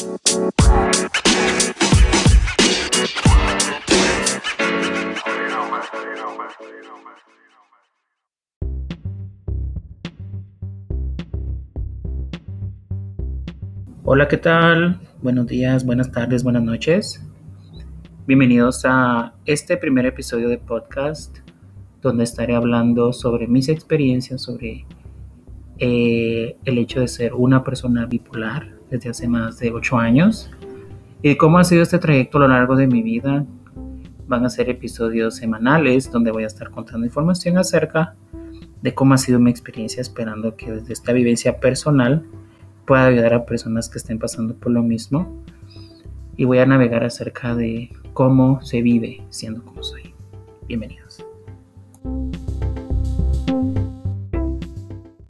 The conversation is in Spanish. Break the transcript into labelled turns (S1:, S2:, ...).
S1: Hola, ¿qué tal? Buenos días, buenas tardes, buenas noches. Bienvenidos a este primer episodio de podcast donde estaré hablando sobre mis experiencias, sobre eh, el hecho de ser una persona bipolar desde hace más de ocho años y cómo ha sido este trayecto a lo largo de mi vida. Van a ser episodios semanales donde voy a estar contando información acerca de cómo ha sido mi experiencia, esperando que desde esta vivencia personal pueda ayudar a personas que estén pasando por lo mismo. Y voy a navegar acerca de cómo se vive siendo como soy. Bienvenido.